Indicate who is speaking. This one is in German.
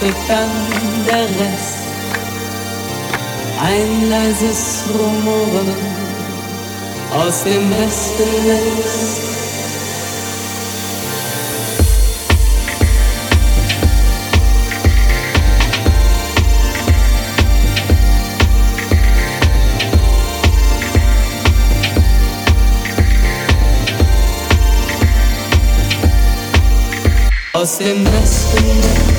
Speaker 1: Knospe, der Rest. Ein leises Rumoren aus dem Westen lässt. aus dem Westen.